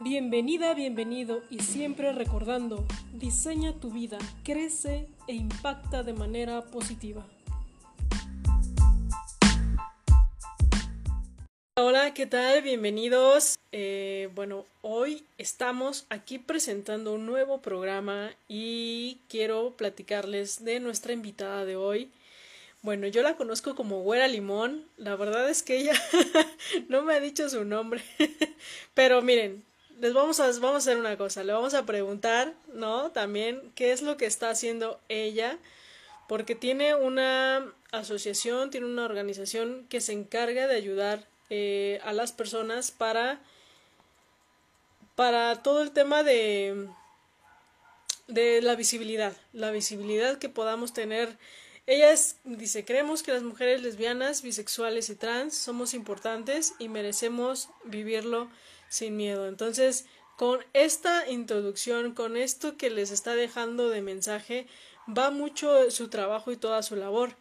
Bienvenida, bienvenido y siempre recordando, diseña tu vida, crece e impacta de manera positiva. Hola, ¿qué tal? Bienvenidos. Eh, bueno, hoy estamos aquí presentando un nuevo programa y quiero platicarles de nuestra invitada de hoy. Bueno, yo la conozco como Güera Limón. La verdad es que ella no me ha dicho su nombre. Pero miren, les vamos a, vamos a hacer una cosa. Le vamos a preguntar, ¿no? También qué es lo que está haciendo ella. Porque tiene una asociación, tiene una organización que se encarga de ayudar eh, a las personas para, para todo el tema de, de la visibilidad, la visibilidad que podamos tener. Ella es, dice, creemos que las mujeres lesbianas, bisexuales y trans somos importantes y merecemos vivirlo sin miedo. Entonces, con esta introducción, con esto que les está dejando de mensaje, va mucho su trabajo y toda su labor.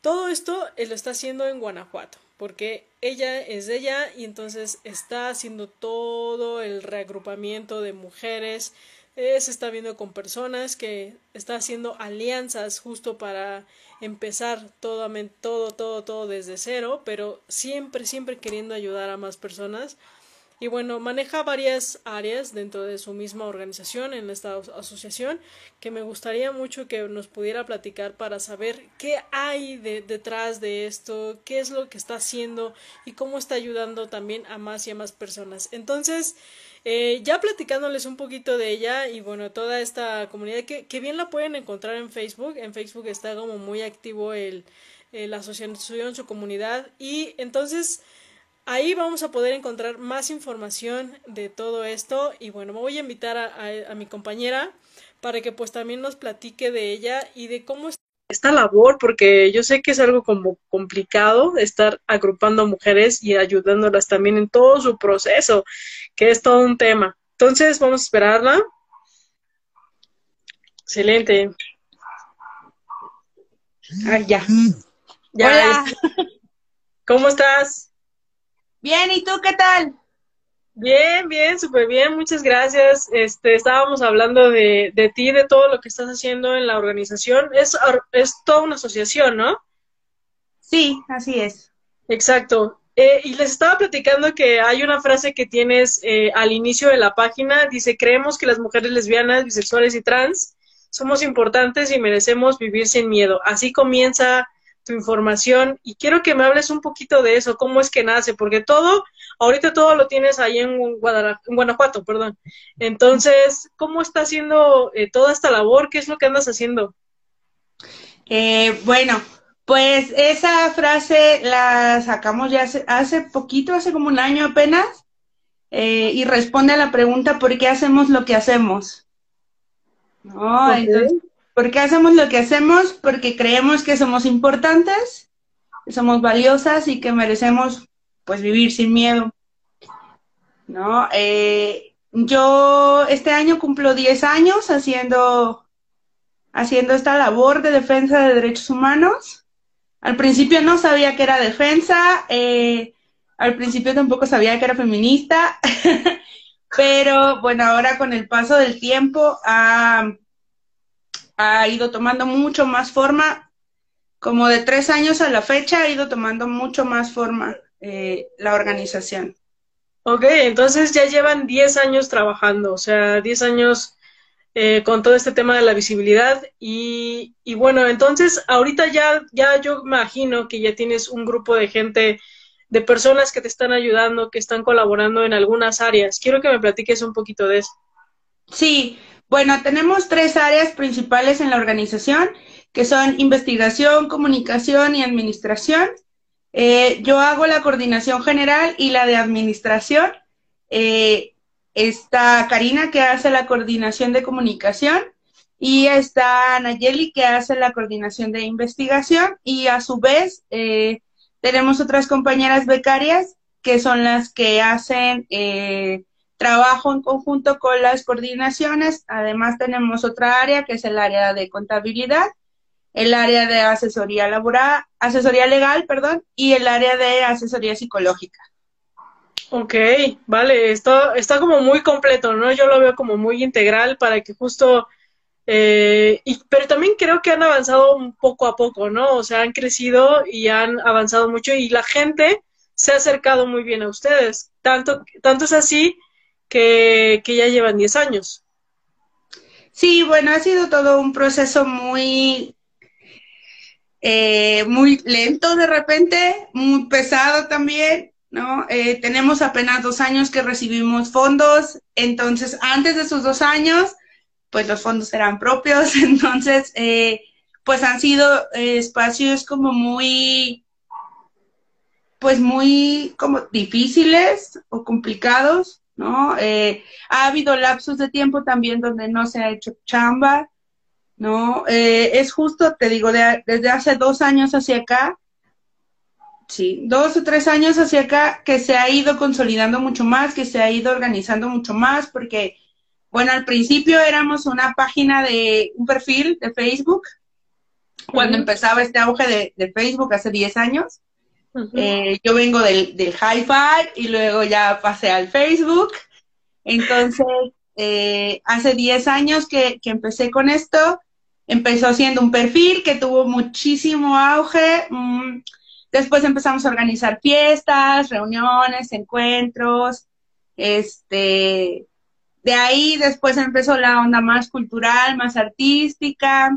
Todo esto lo está haciendo en Guanajuato porque ella es de ella y entonces está haciendo todo el reagrupamiento de mujeres, eh, se está viendo con personas que está haciendo alianzas justo para empezar todo, todo, todo, todo desde cero, pero siempre, siempre queriendo ayudar a más personas y bueno, maneja varias áreas dentro de su misma organización, en esta asociación, que me gustaría mucho que nos pudiera platicar para saber qué hay detrás de esto, qué es lo que está haciendo y cómo está ayudando también a más y a más personas. Entonces, eh, ya platicándoles un poquito de ella y bueno, toda esta comunidad que, que bien la pueden encontrar en Facebook. En Facebook está como muy activo el, la asociación, su comunidad y entonces Ahí vamos a poder encontrar más información de todo esto y bueno, me voy a invitar a, mi compañera para que pues también nos platique de ella y de cómo está esta labor, porque yo sé que es algo como complicado estar agrupando a mujeres y ayudándolas también en todo su proceso, que es todo un tema. Entonces, vamos a esperarla. Excelente. Ah, ya. ya. Hola. ¿Cómo estás? Bien, ¿y tú qué tal? Bien, bien, súper bien, muchas gracias. Este, estábamos hablando de, de ti, de todo lo que estás haciendo en la organización. Es, es toda una asociación, ¿no? Sí, así es. Exacto. Eh, y les estaba platicando que hay una frase que tienes eh, al inicio de la página, dice, creemos que las mujeres lesbianas, bisexuales y trans somos importantes y merecemos vivir sin miedo. Así comienza tu información y quiero que me hables un poquito de eso, cómo es que nace, porque todo, ahorita todo lo tienes ahí en, Guanajuato, perdón. Entonces, ¿cómo está haciendo eh, toda esta labor? ¿Qué es lo que andas haciendo? Eh, bueno, pues esa frase la sacamos ya hace, poquito, hace como un año apenas, eh, y responde a la pregunta ¿por qué hacemos lo que hacemos? No, entonces ¿Por qué hacemos lo que hacemos? Porque creemos que somos importantes, que somos valiosas y que merecemos pues vivir sin miedo. ¿No? Eh, yo este año cumplo 10 años haciendo, haciendo esta labor de defensa de derechos humanos. Al principio no sabía que era defensa, eh, al principio tampoco sabía que era feminista, pero bueno, ahora con el paso del tiempo ha, ha ido tomando mucho más forma, como de tres años a la fecha ha ido tomando mucho más forma eh, la organización. Ok, entonces ya llevan 10 años trabajando, o sea, 10 años eh, con todo este tema de la visibilidad y, y, bueno, entonces ahorita ya, ya yo imagino que ya tienes un grupo de gente, de personas que te están ayudando, que están colaborando en algunas áreas. Quiero que me platiques un poquito de eso. Sí, bueno, tenemos tres áreas principales en la organización, que son investigación, comunicación y administración. Eh, yo hago la coordinación general y la de administración. Eh, está Karina, que hace la coordinación de comunicación, y está Nayeli, que hace la coordinación de investigación, y a su vez eh, tenemos otras compañeras becarias, que son las que hacen trabajo en conjunto con las coordinaciones. Además tenemos otra área que es el área de contabilidad, el área de asesoría laboral, asesoría legal, perdón, y el área de asesoría psicológica. Ok, vale, está, está como muy completo, ¿no? Yo lo veo como muy integral para que justo, eh, y, pero también creo que han avanzado un poco a poco, ¿no? O sea, han crecido y han avanzado mucho y la gente se ha acercado muy bien a ustedes. Tanto, tanto es así que, que ya llevan 10 años. Sí, bueno, ha sido todo un proceso muy, eh, muy lento de repente, muy pesado también, ¿no? Eh, tenemos apenas dos años que recibimos fondos, entonces antes de esos dos años, pues los fondos eran propios, entonces, eh, pues han sido espacios como muy, pues muy como difíciles o complicados, ¿no? ha habido lapsos de tiempo también donde no se ha hecho chamba, ¿no? es justo, te digo, desde hace dos años hacia acá, sí, dos o tres años hacia acá que se ha ido consolidando mucho más, que se ha ido organizando mucho más, porque, bueno, al principio éramos una página de un perfil de Facebook, cuando empezaba este auge de, Facebook hace 10 años. Eh, yo vengo del, hi-fi y luego ya pasé al Facebook. Entonces, eh, hace 10 años que, que, empecé con esto, empezó siendo un perfil que tuvo muchísimo auge. Mm, Después empezamos a organizar fiestas, reuniones, encuentros, este, de ahí después empezó la onda más cultural, más artística,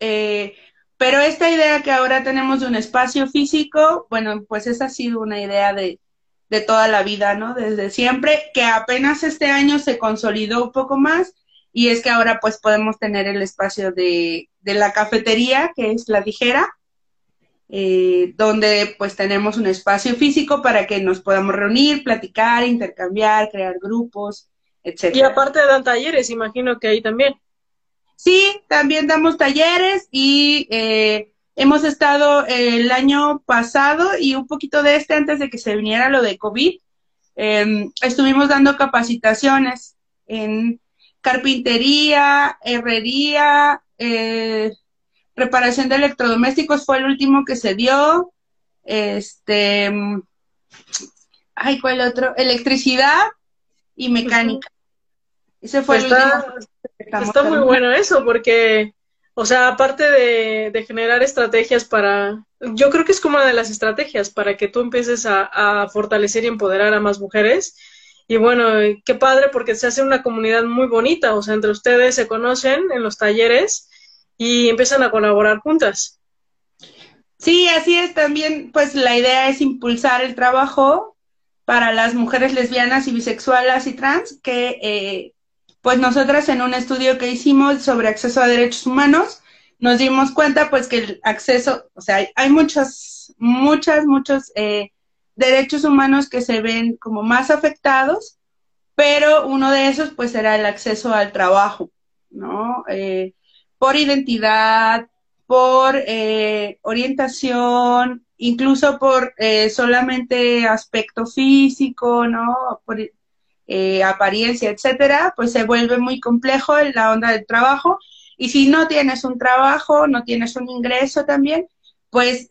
eh, pero esta idea que ahora tenemos de un espacio físico, bueno, pues esa ha sido una idea de, de toda la vida, ¿no? Desde siempre, que apenas este año se consolidó un poco más y es que ahora pues podemos tener el espacio de, de la cafetería, que es la ligera, eh, donde pues tenemos un espacio físico para que nos podamos reunir, platicar, intercambiar, crear grupos, etc. Y aparte dan talleres, imagino que ahí también. Sí, también damos talleres y eh, hemos estado el año pasado y un poquito de este antes de que se viniera lo de COVID, em, estuvimos dando capacitaciones en carpintería, herrería, eh, reparación de electrodomésticos fue el último que se dio. Este, ay, ¿cuál otro? Electricidad y mecánica. Ese fue el está, último. Está muy bueno eso, porque, o sea, aparte de, generar estrategias para, yo creo que es como una de las estrategias para que tú empieces a, a fortalecer y empoderar a más mujeres. Y bueno, qué padre porque se hace una comunidad muy bonita, o sea, entre ustedes se conocen en los talleres y empiezan a colaborar juntas. Sí, así es también, pues la idea es impulsar el trabajo para las mujeres lesbianas y bisexuales y trans, que eh, pues nosotras en un estudio que hicimos sobre acceso a derechos humanos, nos dimos cuenta pues que el acceso, o sea, hay, muchos, muchas, muchos eh, derechos humanos que se ven como más afectados, pero uno de esos pues era el acceso al trabajo, ¿no? Eh, por identidad, por eh, orientación, incluso por eh, solamente aspecto físico, ¿no? Por eh, apariencia, etcétera, pues se vuelve muy complejo en la onda del trabajo. Y si no tienes un trabajo, no tienes un ingreso también, pues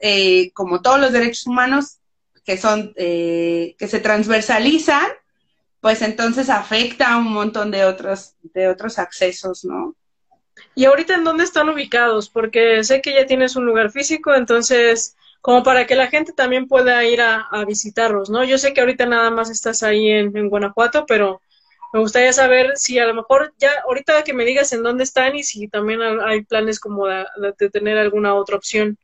como todos los derechos humanos que son, que se transversalizan, pues entonces afecta a un montón de otros, de otros accesos, ¿no? ¿Y ahorita en dónde están ubicados? Porque sé que ya tienes un lugar físico, entonces, como para que la gente también pueda ir a, visitarlos, ¿no? Yo sé que ahorita nada más estás ahí en, Guanajuato, pero me gustaría saber si a lo mejor ya, ahorita que me digas en dónde están y si también hay planes como de, tener alguna otra opción.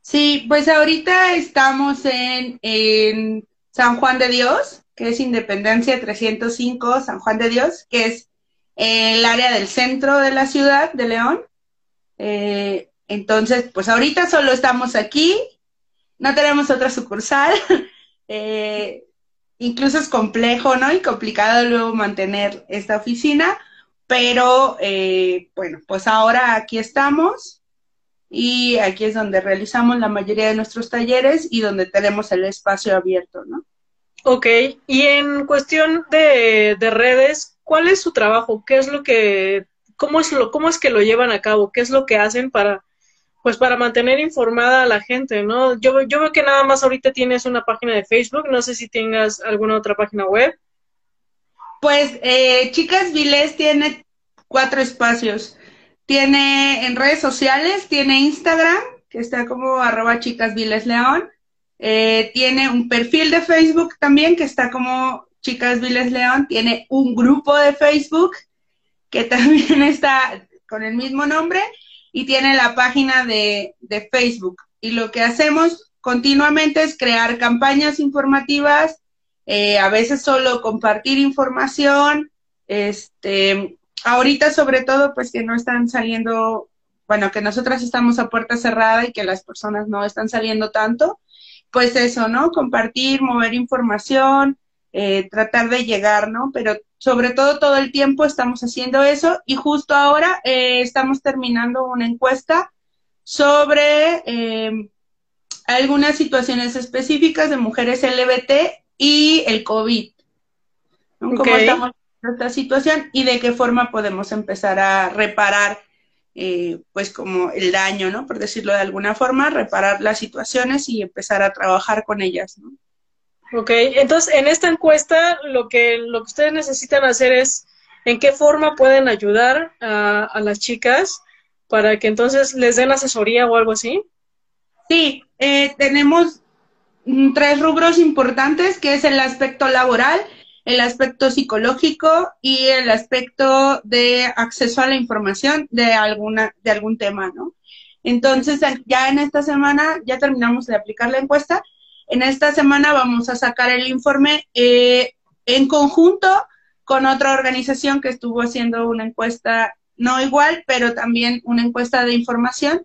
Sí, pues ahorita estamos en, en San Juan de Dios, que es Independencia 305, San Juan de Dios, que es el área del centro de la ciudad de León. Eh, entonces, pues ahorita solo estamos aquí, no tenemos otra sucursal. Eh, incluso es complejo, ¿no? Y complicado luego mantener esta oficina, pero eh, bueno, pues ahora aquí estamos y aquí es donde realizamos la mayoría de nuestros talleres y donde tenemos el espacio abierto, ¿no? Ok, y en cuestión de, de redes, ¿cuál es su trabajo? ¿Qué es lo que, cómo es lo, cómo es que lo llevan a cabo? ¿Qué es lo que hacen para, pues para mantener informada a la gente, ¿no? Yo, yo veo que nada más ahorita tienes una página de Facebook, no sé si tengas alguna otra página web. Pues eh, Chicas Viles tiene cuatro espacios. Tiene en redes sociales, tiene Instagram, que está como arroba Chicas Viles León. Eh, tiene un perfil de Facebook también, que está como Chicas Viles León. Tiene un grupo de Facebook, que también está con el mismo nombre y tiene la página de, Facebook. Y lo que hacemos continuamente es crear campañas informativas, eh, a veces solo compartir información, este, ahorita sobre todo pues que no están saliendo, bueno, que nosotras estamos a puerta cerrada y que las personas no están saliendo tanto, pues eso, ¿no? Compartir, mover información, eh, tratar de llegar, ¿no? Pero sobre todo todo el tiempo estamos haciendo eso y justo ahora eh, estamos terminando una encuesta sobre em, algunas situaciones específicas de mujeres LBT y el COVID. ¿Cómo estamos en esta situación y de qué forma podemos empezar a reparar, eh, pues como el daño, ¿no? Por decirlo de alguna forma, reparar las situaciones y empezar a trabajar con ellas, ¿no? Ok, entonces en esta encuesta lo que, lo que ustedes necesitan hacer es en qué forma pueden ayudar a, las chicas para que entonces les den asesoría o algo así. Sí, eh, tenemos mm, tres rubros importantes, que es el aspecto laboral, el aspecto psicológico y el aspecto de acceso a la información de alguna, de algún tema, ¿no? Entonces, ya en esta semana ya terminamos de aplicar la encuesta en esta semana vamos a sacar el informe eh, en conjunto con otra organización que estuvo haciendo una encuesta, no igual, pero también una encuesta de información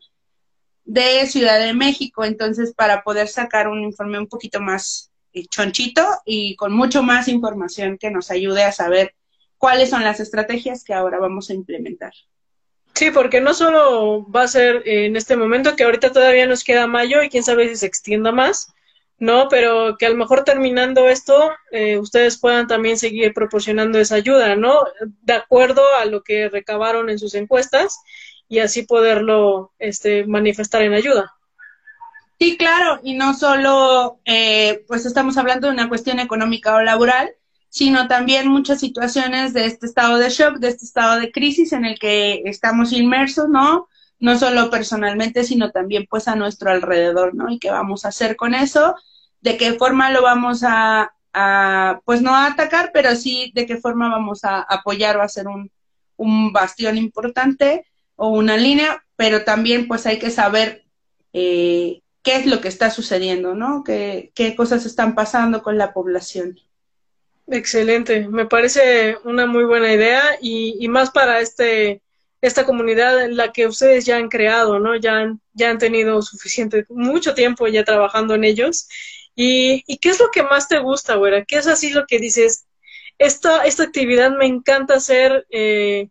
de Ciudad de México. Entonces, para poder sacar un informe un poquito más eh, chonchito y con mucho más información que nos ayude a saber cuáles son las estrategias que ahora vamos a implementar. Sí, porque no solo va a ser en este momento, que ahorita todavía nos queda mayo y quién sabe si se extienda más, ¿no? Pero que a lo mejor terminando esto, eh, ustedes puedan también seguir proporcionando esa ayuda, ¿no? De acuerdo a lo que recabaron en sus encuestas y así poderlo este, manifestar en ayuda. Sí, claro, y no solo, eh, pues estamos hablando de una cuestión económica o laboral, sino también muchas situaciones de este estado de shock, de este estado de crisis en el que estamos inmersos, ¿no? No solo personalmente, sino también pues a nuestro alrededor, ¿no? Y qué vamos a hacer con eso, de qué forma lo vamos a, pues no a atacar, pero sí de qué forma vamos a apoyar o a ser un, un bastión importante o una línea, pero también pues hay que saber eh, qué es lo que está sucediendo, ¿no? Qué, qué cosas están pasando con la población. Excelente, me parece una muy buena idea y, y más para este esta comunidad en la que ustedes ya han creado, ¿no? Ya han, ya han tenido suficiente, mucho tiempo ya trabajando en ellos. ¿Y, qué es lo que más te gusta, güera? ¿Qué es así lo que dices? Esta, esta actividad me encanta hacer eh,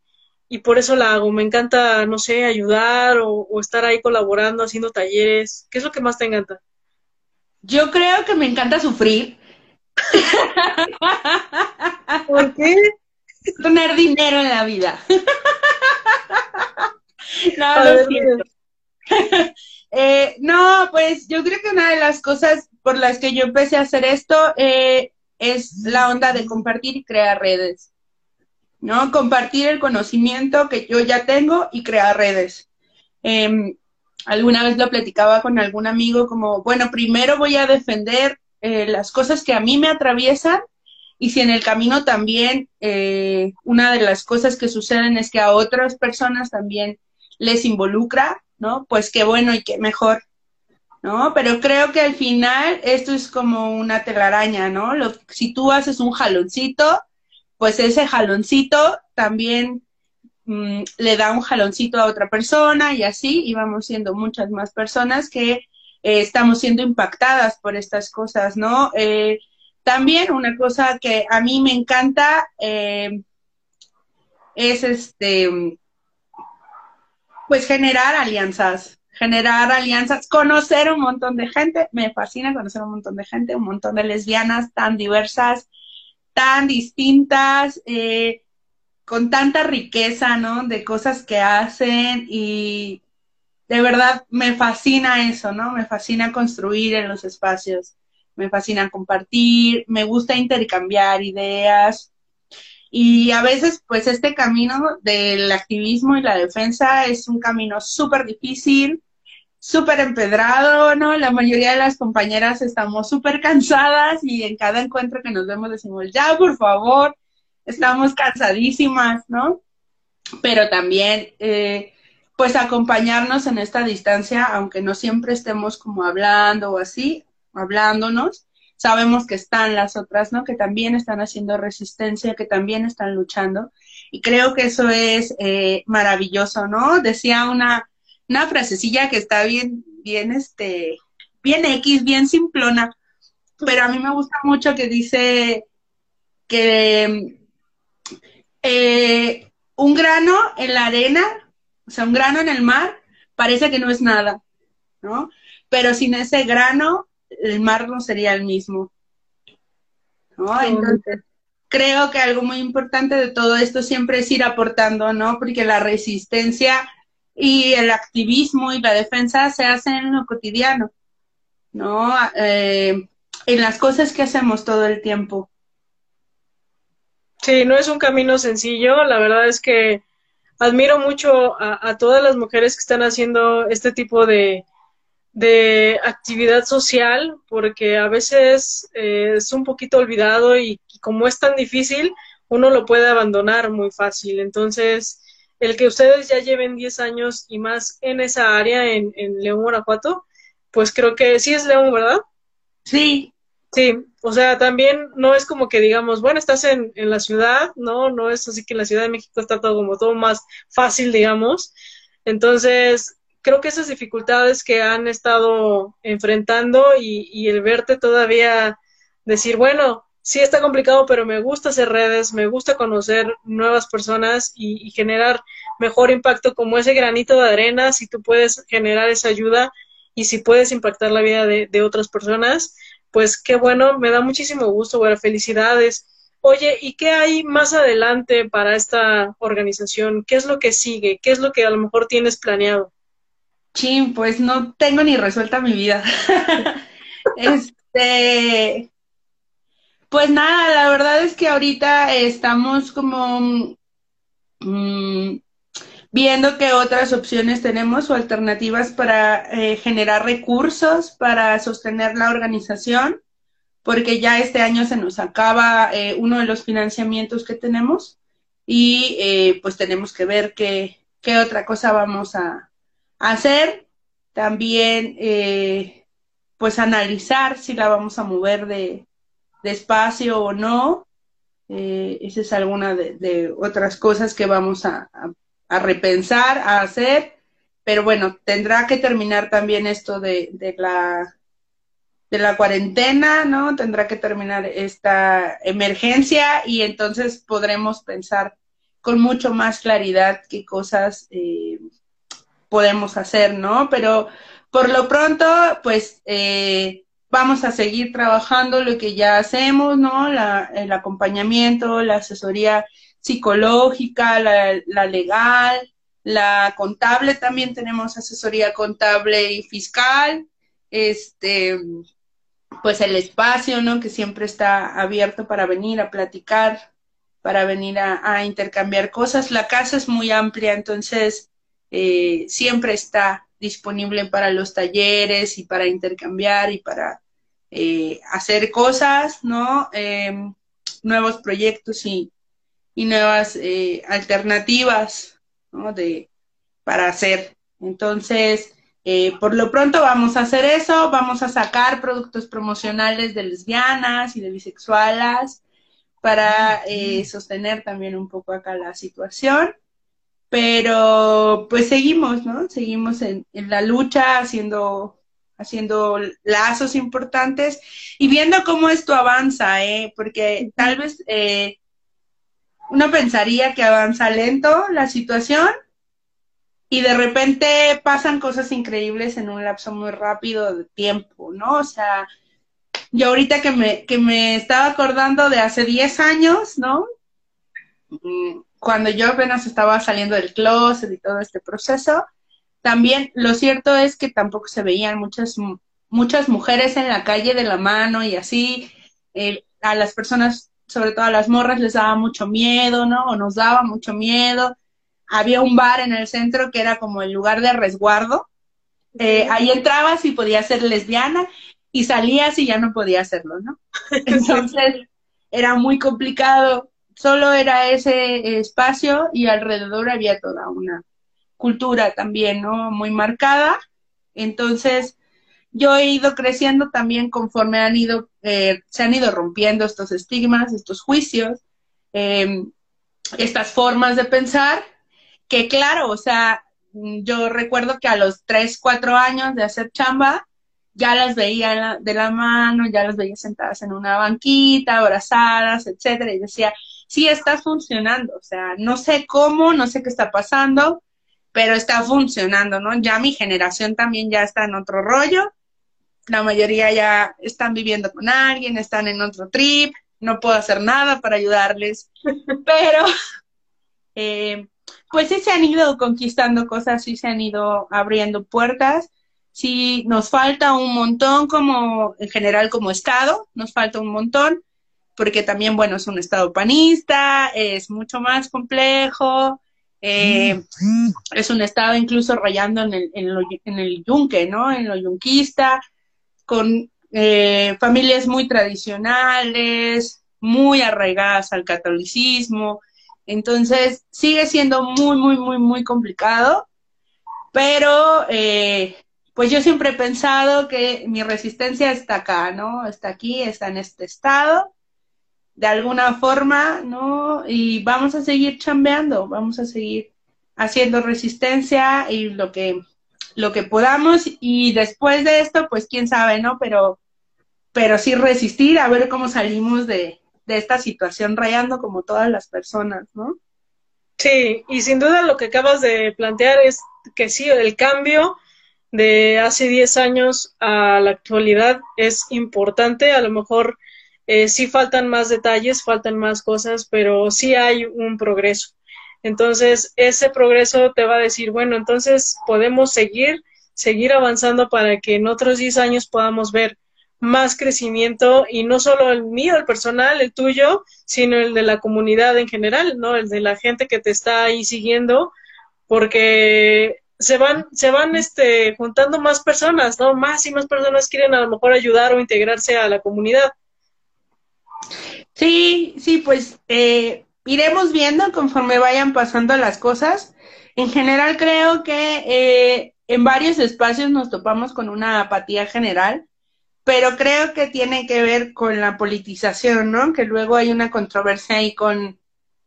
y por eso la hago. Me encanta, no sé, ayudar o, o estar ahí colaborando, haciendo talleres. ¿Qué es lo que más te encanta? Yo creo que me encanta sufrir. ¿Por qué? Tener dinero en la vida. no, lo siento. Eh, no, pues yo creo que una de las cosas por las que yo empecé a hacer esto eh, es la onda de compartir y crear redes. ¿No? Compartir el conocimiento que yo ya tengo y crear redes. Em, alguna vez lo platicaba con algún amigo como, bueno, primero voy a defender eh, las cosas que a mí me atraviesan y si en el camino también eh, una de las cosas que suceden es que a otras personas también les involucra, ¿no? Pues qué bueno y qué mejor, ¿no? Pero creo que al final esto es como una telaraña, ¿no? Lo, si tú haces un jaloncito, pues ese jaloncito también mm, le da un jaloncito a otra persona y así, y vamos siendo muchas más personas que eh, estamos siendo impactadas por estas cosas, ¿no? Eh, también una cosa que a mí me encanta eh, es este, pues generar alianzas, generar alianzas, conocer un montón de gente, me fascina conocer un montón de gente, un montón de lesbianas tan diversas, tan distintas, eh, con tanta riqueza, ¿no? De cosas que hacen y, de verdad me fascina eso, ¿no? Me fascina construir en los espacios, me fascina compartir, me gusta intercambiar ideas. Y a veces, pues este camino del activismo y la defensa es un camino súper difícil, súper empedrado, ¿no? La mayoría de las compañeras estamos súper cansadas y en cada encuentro que nos vemos decimos, ya, por favor, estamos cansadísimas, ¿no? Pero también, eh, pues acompañarnos en esta distancia, aunque no siempre estemos como hablando o así, hablándonos, sabemos que están las otras, ¿no? Que también están haciendo resistencia, que también están luchando. Y creo que eso es eh, maravilloso, ¿no? Decía una, una frasecilla que está bien, bien, este, bien X, bien simplona, pero a mí me gusta mucho que dice que eh, un grano en la arena, o sea, un grano en el mar, parece que no es nada, ¿no? Pero sin ese grano, el mar no sería el mismo. ¿no? Entonces, creo que algo muy importante de todo esto siempre es ir aportando, ¿no? Porque la resistencia y el activismo y la defensa se hacen en lo cotidiano, ¿no? Eh, en las cosas que hacemos todo el tiempo. Sí, no es un camino sencillo. La verdad es que admiro mucho a, todas las mujeres que están haciendo este tipo de, de actividad social, porque a veces eh, es un poquito olvidado y, y, como es tan difícil, uno lo puede abandonar muy fácil. Entonces, el que ustedes ya lleven 10 años y más en esa área, en, en León, Guanajuato, pues creo que sí es León, ¿verdad? Sí. Sí, o sea, también no es como que digamos, bueno, estás en, en la ciudad, no, no es así que en la Ciudad de México está todo como todo más fácil, digamos. Entonces, creo que esas dificultades que han estado enfrentando y, el verte todavía decir, bueno, sí está complicado, pero me gusta hacer redes, me gusta conocer nuevas personas y, y, generar mejor impacto como ese granito de arena, si tú puedes generar esa ayuda y si puedes impactar la vida de, de otras personas, pues qué bueno, me da muchísimo gusto, bueno, felicidades. Oye, ¿y qué hay más adelante para esta organización? ¿Qué es lo que sigue? ¿Qué es lo que a lo mejor tienes planeado? Chin, pues no tengo ni resuelta mi vida. este, pues nada, la verdad es que ahorita estamos como mmm, viendo qué otras opciones tenemos o alternativas para eh, generar recursos para sostener la organización, porque ya este año se nos acaba eh, uno de los financiamientos que tenemos y eh, pues tenemos que ver qué, qué otra cosa vamos a hacer. También pues analizar si la vamos a mover de, de espacio o no. Eh, esa es alguna de, de, otras cosas que vamos a, a, a, repensar, a hacer. Pero bueno, tendrá que terminar también esto de, de, la de la cuarentena, ¿no? Tendrá que terminar esta emergencia y entonces podremos pensar con mucho más claridad qué cosas eh, podemos hacer, ¿no? Pero por lo pronto, pues eh, vamos a seguir trabajando lo que ya hacemos, ¿no? La, el acompañamiento, la asesoría psicológica, la, legal, la contable, también tenemos asesoría contable y fiscal, este, pues el espacio, ¿no? Que siempre está abierto para venir a platicar, para venir a intercambiar cosas. La casa es muy amplia, entonces eh, siempre está disponible para los talleres y para intercambiar y para eh, hacer cosas, ¿no? Eh, nuevos proyectos y, y nuevas eh, alternativas, ¿no? De, para hacer. Entonces, eh, por lo pronto vamos a hacer eso, vamos a sacar productos promocionales de lesbianas y de bisexuales para eh, sostener también un poco acá la situación. Pero pues seguimos, ¿no? Seguimos en, en la lucha, haciendo haciendo lazos importantes y viendo cómo esto avanza, ¿eh? porque tal vez eh, uno pensaría que avanza lento la situación y de repente pasan cosas increíbles en un lapso muy rápido de tiempo, ¿no? O sea, yo ahorita que me, que me estaba acordando de hace 10 años, ¿no? Cuando yo apenas estaba saliendo del closet y todo este proceso, también lo cierto es que tampoco se veían muchas, muchas mujeres en la calle de la mano y así. a las personas, sobre todo a las morras, les daba mucho miedo, ¿no? O nos daba mucho miedo. Había un bar en el centro que era como el lugar de resguardo. Eh, ahí entrabas y podías ser lesbiana y salías y ya no podías hacerlo, ¿no? Entonces era muy complicado. Solo era ese espacio y alrededor había toda una cultura también, ¿no? Muy marcada. Entonces, yo he ido creciendo también conforme han ido, eh, se han ido rompiendo estos estigmas, estos juicios, em, estas formas de pensar, que claro, o sea, yo recuerdo que a los tres, cuatro años de hacer chamba, ya las veía de la mano, ya las veía sentadas en una banquita, abrazadas, etcétera, y decía, sí está funcionando, o sea, no sé cómo, no sé qué está pasando, pero está funcionando, ¿no? Ya mi generación también ya está en otro rollo, la mayoría ya están viviendo con alguien, están en otro trip, no puedo hacer nada para ayudarles, pero eh, pues sí se han ido conquistando cosas, sí se han ido abriendo puertas, sí nos falta un montón como en general como Estado, nos falta un montón, porque también, bueno, es un Estado panista, es mucho más complejo, eh, es un estado incluso rayando en el, en, el yunque, ¿no? En lo yunquista, con eh, familias muy tradicionales, muy arraigadas al catolicismo. Entonces, sigue siendo muy, muy, muy, muy complicado, pero eh, pues yo siempre he pensado que mi resistencia está acá, ¿no? Está aquí, está en este estado de alguna forma, ¿no? Y vamos a seguir chambeando, vamos a seguir haciendo resistencia y lo que lo que podamos y después de esto, pues quién sabe, ¿no? Pero pero sí resistir a ver cómo salimos de, de esta situación rayando como todas las personas, ¿no? Sí, y sin duda lo que acabas de plantear es que sí, el cambio de hace 10 años a la actualidad es importante, a lo mejor eh, sí faltan más detalles, faltan más cosas, pero sí hay un progreso. Entonces, ese progreso te va a decir, bueno, entonces podemos seguir, seguir avanzando para que en otros 10 años podamos ver más crecimiento y no solo el mío, el personal, el tuyo, sino el de la comunidad en general, ¿no? El de la gente que te está ahí siguiendo, porque se van, se van este, juntando más personas, ¿no? Más y más personas quieren a lo mejor ayudar o integrarse a la comunidad. Sí, sí, pues eh, iremos viendo conforme vayan pasando las cosas. En general creo que eh, en varios espacios nos topamos con una apatía general, pero creo que tiene que ver con la politización, ¿no? Que luego hay una controversia ahí con,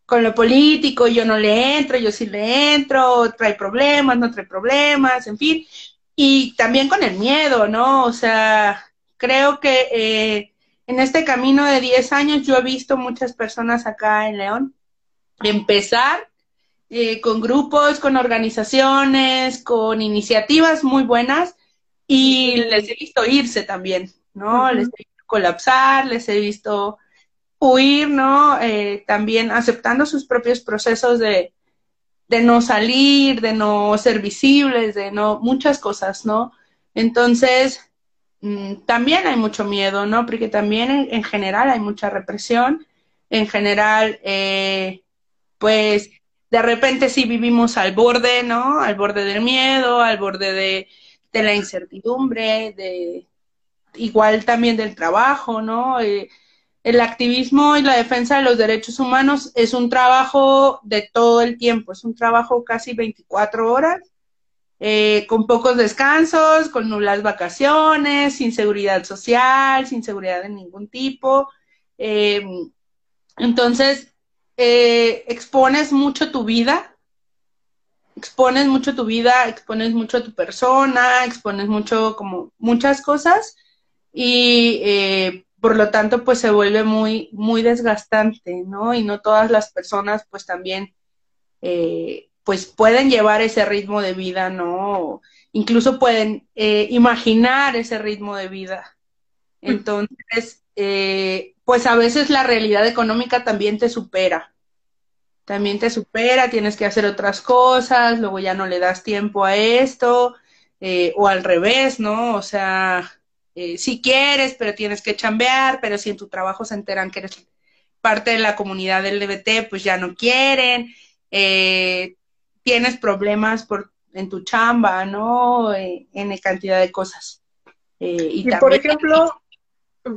con lo político, yo no le entro, yo sí le entro, trae problemas, no trae problemas, en fin. Y también con el miedo, ¿no? O sea, creo que eh, en este camino de 10 años yo he visto muchas personas acá en León empezar eh, con grupos, con organizaciones, con iniciativas muy buenas y les he visto irse también, ¿no? Les he visto colapsar, les he visto huir, ¿no? Eh, también aceptando sus propios procesos de, de no salir, de no ser visibles, de no, muchas cosas, ¿no? Entonces, también hay mucho miedo, ¿no? Porque también en, general hay mucha represión, en general, eh, pues de repente sí vivimos al borde, ¿no? Al borde del miedo, al borde de, de la incertidumbre, de igual también del trabajo, ¿no? Eh, el activismo y la defensa de los derechos humanos es un trabajo de todo el tiempo, es un trabajo casi 24 horas eh, con pocos descansos, con nulas vacaciones, sin seguridad social, sin seguridad de ningún tipo. Eh, entonces, eh, expones mucho tu vida, expones mucho tu vida, expones mucho a tu persona, expones mucho como muchas cosas y por lo tanto pues se vuelve muy, muy desgastante, ¿no? Y no todas las personas pues también pues pueden llevar ese ritmo de vida, ¿no? Incluso pueden eh, imaginar ese ritmo de vida. Entonces, eh, pues a veces la realidad económica también te supera. también te supera, tienes que hacer otras cosas, luego ya no le das tiempo a esto, eh, o al revés, ¿no? O sea, si quieres, pero tienes que chambear, pero si en tu trabajo se enteran que eres parte de la comunidad LGBT, pues ya no quieren, eh, tienes problemas por, en tu chamba, ¿no? Eh, en cantidad de cosas. Eh, y, por ejemplo,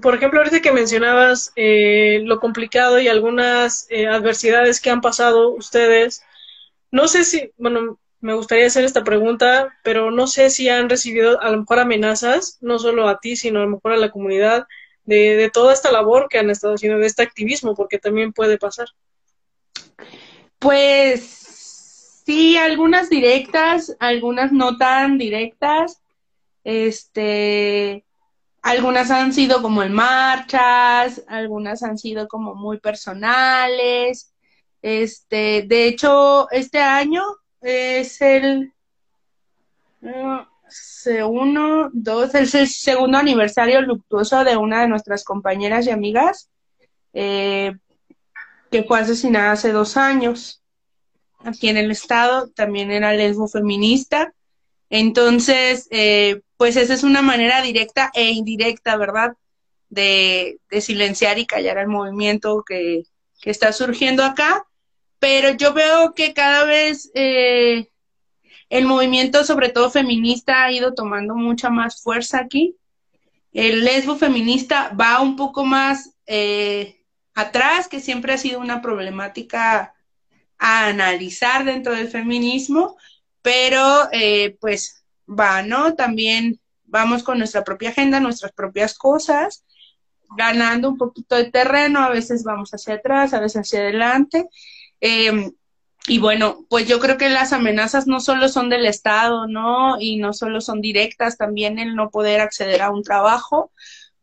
por ejemplo, ahorita que mencionabas lo complicado y algunas adversidades que han pasado ustedes, no sé si, bueno, me gustaría hacer esta pregunta, pero no sé si han recibido a lo mejor amenazas, no solo a ti, sino a lo mejor a la comunidad, de, de toda esta labor que han estado haciendo, de este activismo, porque también puede pasar. Pues sí, algunas directas, algunas no tan directas. Este, algunas han sido como en marchas, algunas han sido como muy personales. Este, de hecho, este año es el uno, dos, es el segundo aniversario luctuoso de una de nuestras compañeras y amigas, eh, que fue asesinada hace dos años aquí en el estado, también era lesbo feminista. Entonces, eh, pues esa es una manera directa e indirecta, ¿verdad? De, silenciar y callar el movimiento que, está surgiendo acá. Pero yo veo que cada vez eh, el movimiento, sobre todo feminista, ha ido tomando mucha más fuerza aquí. El lesbo feminista va un poco más eh, atrás, que siempre ha sido una problemática a analizar dentro del feminismo, pero eh, pues va, ¿no? También vamos con nuestra propia agenda, nuestras propias cosas, ganando un poquito de terreno, a veces vamos hacia atrás, a veces hacia adelante. Em, y bueno, pues yo creo que las amenazas no solo son del Estado, ¿no? Y no solo son directas, también el no poder acceder a un trabajo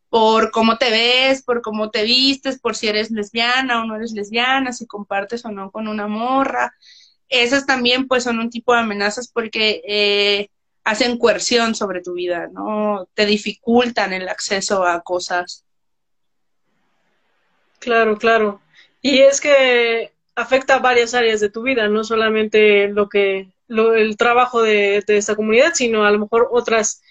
por cómo te ves, por cómo te vistes, por si eres lesbiana o no eres lesbiana, si compartes o no con una morra. Esas también pues son un tipo de amenazas porque eh, hacen coerción sobre tu vida, ¿no? Te dificultan el acceso a cosas. Claro, claro. Y es que afecta varias áreas de tu vida, no solamente lo que lo, el trabajo de, esta comunidad, sino a lo mejor otras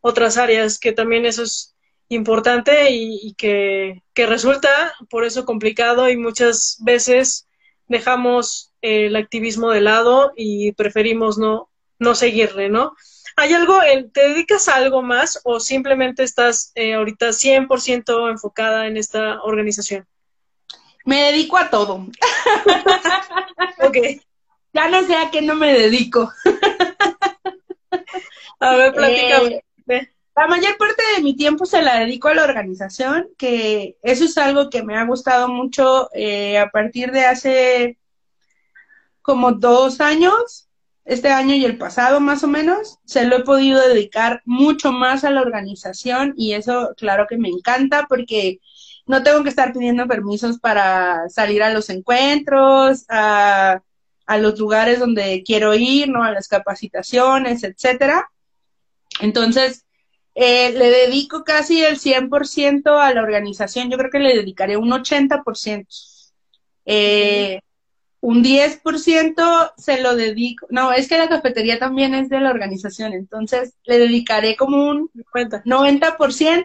otras áreas que también eso es importante y, que, resulta por eso complicado y muchas veces dejamos el activismo de lado y preferimos no, no seguirle, ¿no? ¿Hay algo, te dedicas a algo más o simplemente estás eh, ahorita 100% enfocada en esta organización? Me dedico a todo. ok. Ya no sé a qué no me dedico. a ver, platícame. Eh, la mayor parte de mi tiempo se la dedico a la organización, que eso es algo que me ha gustado mucho eh, a partir de hace como dos años, este año y el pasado más o menos, se lo he podido dedicar mucho más a la organización y eso claro que me encanta porque no tengo que estar pidiendo permisos para salir a los encuentros, a, los lugares donde quiero ir, ¿no? A las capacitaciones, etcétera. Entonces, eh, le dedico casi el 100% a la organización. Yo creo que le dedicaré un 80%. Eh, un 10% se lo dedico. No, es que la cafetería también es de la organización. Entonces, le dedicaré como un 90%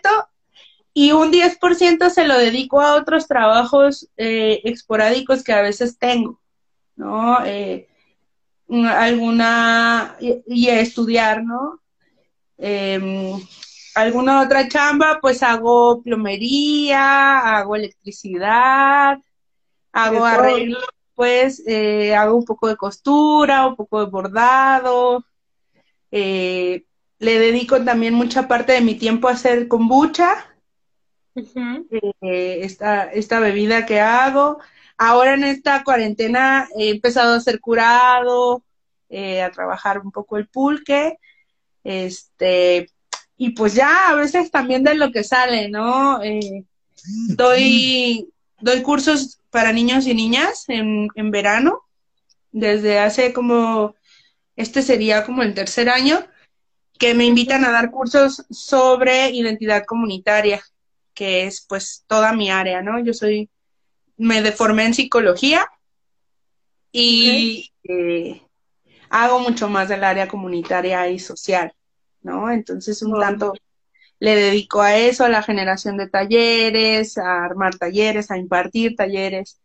y un 10% se lo dedico a otros trabajos eh, esporádicos que a veces tengo, ¿no? Eh, alguna, y, a estudiar, ¿no? Em, alguna otra chamba, pues hago plomería, hago electricidad, hago arreglo, pues eh, hago un poco de costura, un poco de bordado. le dedico también mucha parte de mi tiempo a hacer kombucha, eh, esta, bebida que hago. Ahora en esta cuarentena he empezado a hacer curado, eh, a trabajar un poco el pulque, este, y pues ya a veces también de lo que sale, ¿no? Eh, doy, doy cursos para niños y niñas en, en verano, desde hace como, este sería como el tercer año, que me invitan a dar cursos sobre identidad comunitaria que es pues toda mi área, ¿no? Yo soy, me deformé en psicología y eh, hago mucho más del área comunitaria y social, ¿no? Entonces un tanto le dedico a eso, a la generación de talleres, a armar talleres, a impartir talleres.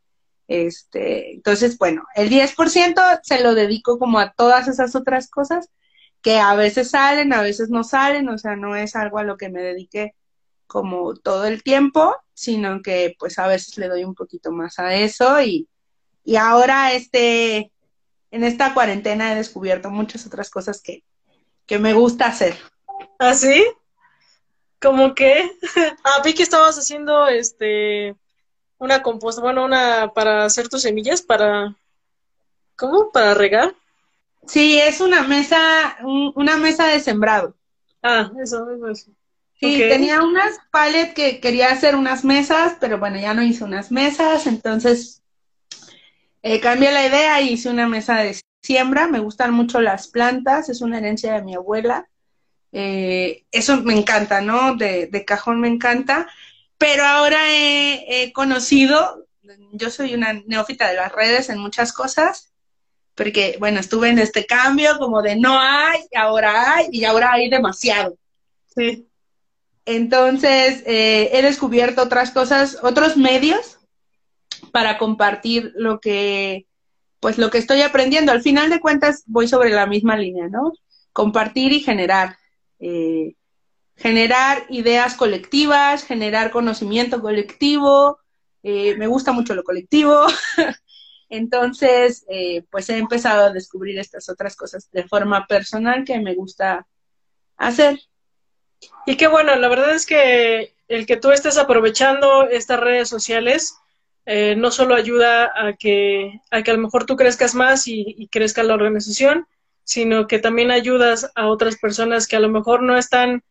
Este, entonces, bueno, el 10% se lo dedico como a todas esas otras cosas que a veces salen, a veces no salen, o sea, no es algo a lo que me dedique como todo el tiempo, sino que pues a veces le doy un poquito más a eso y, y ahora este, en esta cuarentena he descubierto muchas otras cosas que, que me gusta hacer. ¿Ah, sí? ¿Cómo que? ah, vi que estabas haciendo este una composta, bueno, una para hacer tus semillas, para ¿cómo? Para regar. Sí, es una mesa, una mesa de sembrado. Ah, eso, eso. Sí, tenía unas palets que quería hacer unas mesas, pero bueno, ya no hice unas mesas, entonces eh, cambié la idea y hice una mesa de siembra. Me gustan mucho las plantas, es una herencia de mi abuela. Eh, eso me encanta, ¿no? De, cajón me encanta. Pero ahora he, conocido, yo soy una neófita de las redes en muchas cosas, porque, bueno, estuve en este cambio como de no hay, ahora hay, y ahora hay demasiado. Sí. Entonces, eh, he descubierto otras cosas, otros medios para compartir lo que, pues lo que estoy aprendiendo. Al final de cuentas, voy sobre la misma línea, ¿no? Compartir y generar. Eh, generar ideas colectivas, generar conocimiento colectivo. Eh, me gusta mucho lo colectivo. Entonces, eh, pues he empezado a descubrir estas otras cosas de forma personal que me gusta hacer. Y qué bueno, la verdad es que el que tú estés aprovechando estas redes sociales no solo ayuda a que, a que a lo mejor tú crezcas más y, y crezca la organización, sino que también ayudas a otras personas que a lo mejor no están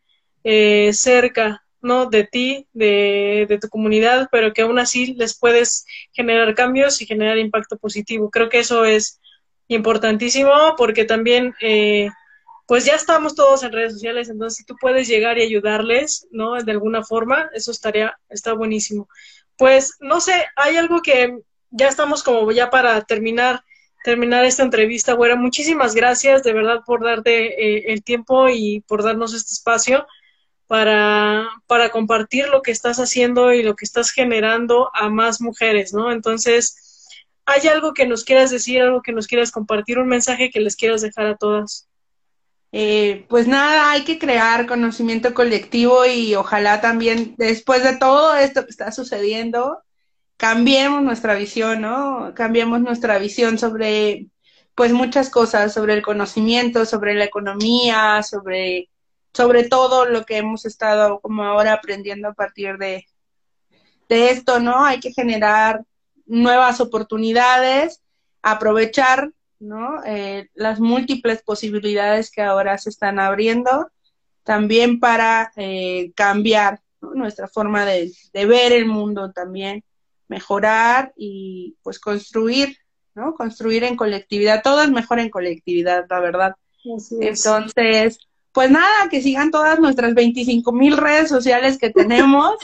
eh, cerca ¿no? de ti, de, de, tu comunidad, pero que aún así les puedes generar cambios y generar impacto positivo. Creo que eso es importantísimo porque también, eh, pues ya estamos todos en redes sociales, entonces si tú puedes llegar y ayudarles, ¿no? De alguna forma, eso estaría, está buenísimo. Pues no sé, hay algo que ya estamos como ya para terminar terminar esta entrevista, Güera. Muchísimas gracias de verdad por darte eh, el tiempo y por darnos este espacio para, para compartir lo que estás haciendo y lo que estás generando a más mujeres, ¿no? Entonces, ¿hay algo que nos quieras decir, algo que nos quieras compartir, un mensaje que les quieras dejar a todas? Eh, pues nada, hay que crear conocimiento colectivo y ojalá también después de todo esto que está sucediendo, cambiemos nuestra visión, ¿no? Cambiemos nuestra visión sobre, pues, muchas cosas, sobre el conocimiento, sobre la economía, sobre, sobre todo lo que hemos estado como ahora aprendiendo a partir de, de esto, ¿no? Hay que generar nuevas oportunidades, aprovechar, ¿no? Eh, las múltiples posibilidades que ahora se están abriendo, también para eh, cambiar nuestra forma de, de ver el mundo también mejorar y pues construir, ¿no? Construir en colectividad, todo es mejor en colectividad, la verdad. Entonces, pues nada, que sigan todas nuestras 25 mil redes sociales que tenemos,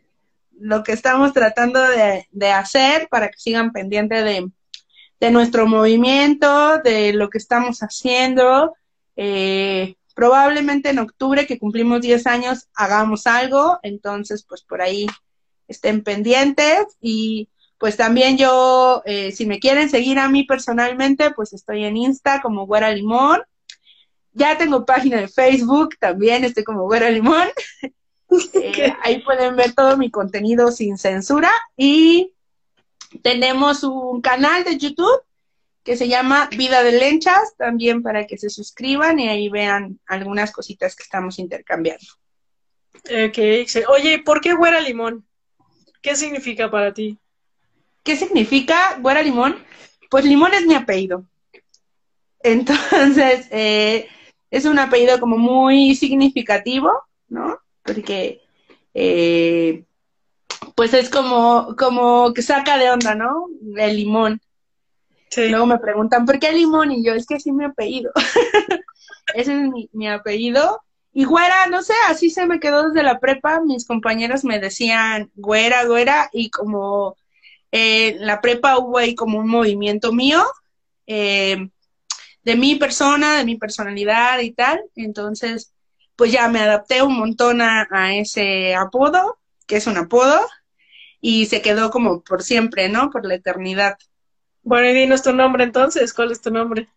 lo que estamos tratando de, hacer para que sigan pendientes de, de, nuestro movimiento, de lo que estamos haciendo. Eh, probablemente en octubre, que cumplimos 10 años, hagamos algo, entonces pues por ahí estén pendientes y pues también yo, eh, si me quieren seguir a mí personalmente, pues estoy en Insta como Güera Limón. Ya tengo página de Facebook, también estoy como Güera Limón. Eh, ahí pueden ver todo mi contenido sin censura. Y tenemos un canal de YouTube que se llama Vida de Lenchas, también para que se suscriban y ahí vean algunas cositas que estamos intercambiando. Ok, oye, ¿por qué Güera Limón? ¿Qué significa para ti? ¿Qué significa Güera Limón? Pues Limón es mi apellido. Entonces, eh, es un apellido como muy significativo, ¿no? Porque, eh, pues es como, como que saca de onda, ¿no? El limón. Sí. Luego me preguntan, ¿por qué limón? Y yo, es que así mi apellido. Ese es mi, mi apellido. Y güera, no sé, así se me quedó desde la prepa. Mis compañeros me decían güera, güera, y como eh, en la prepa hubo ahí como un movimiento mío, eh, de mi persona, de mi personalidad y tal. Entonces, pues ya me adapté un montón a, ese apodo, que es un apodo, y se quedó como por siempre, ¿no? Por la eternidad. Bueno, y dinos tu nombre entonces, ¿cuál es tu nombre?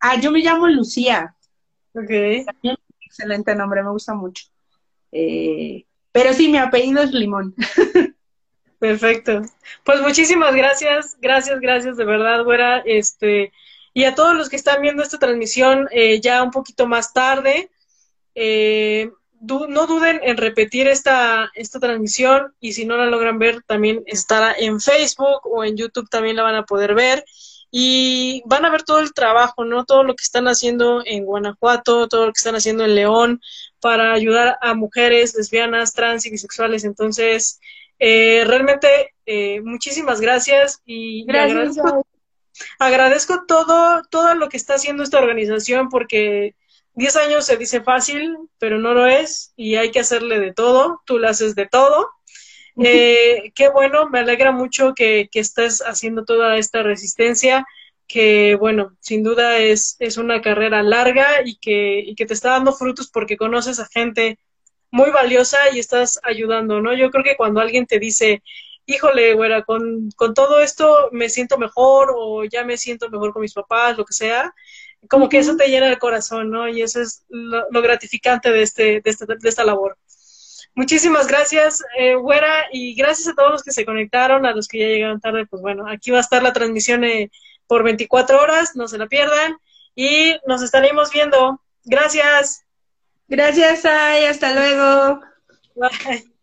Ah, yo me llamo Lucía. Ok. excelente nombre, me gusta mucho. Eh, pero sí, mi apellido es Limón. Perfecto. Pues muchísimas gracias, gracias, gracias de verdad, güera. Este, y a todos los que están viendo esta transmisión eh, ya un poquito más tarde, eh, no duden en repetir esta, esta transmisión y si no la logran ver, también estará en Facebook o en YouTube, también la van a poder ver y van a ver todo el trabajo, ¿no? Todo lo que están haciendo en Guanajuato, todo lo que están haciendo en León para ayudar a mujeres lesbianas, trans y bisexuales. Entonces, eh, realmente, eh, muchísimas gracias y, agradezco, todo, todo lo que está haciendo esta organización porque 10 años se dice fácil, pero no lo es y hay que hacerle de todo. Tú lo haces de todo. Eh, qué bueno, me alegra mucho que, que estés haciendo toda esta resistencia que bueno, sin duda es, es una carrera larga y que, y que te está dando frutos porque conoces a gente muy valiosa y estás ayudando, ¿no? Yo creo que cuando alguien te dice, híjole, güera, con, con todo esto me siento mejor o ya me siento mejor con mis papás, lo que sea, como que eso te llena el corazón, ¿no? Y eso es lo, gratificante de, este, de, esta, de esta labor. Muchísimas gracias, eh, güera, y gracias a todos los que se conectaron, a los que ya llegaron tarde, pues bueno, aquí va a estar la transmisión eh, por 24 horas, no se la pierdan, y nos estaremos viendo. Gracias. Gracias, Ay, hasta luego. Bye.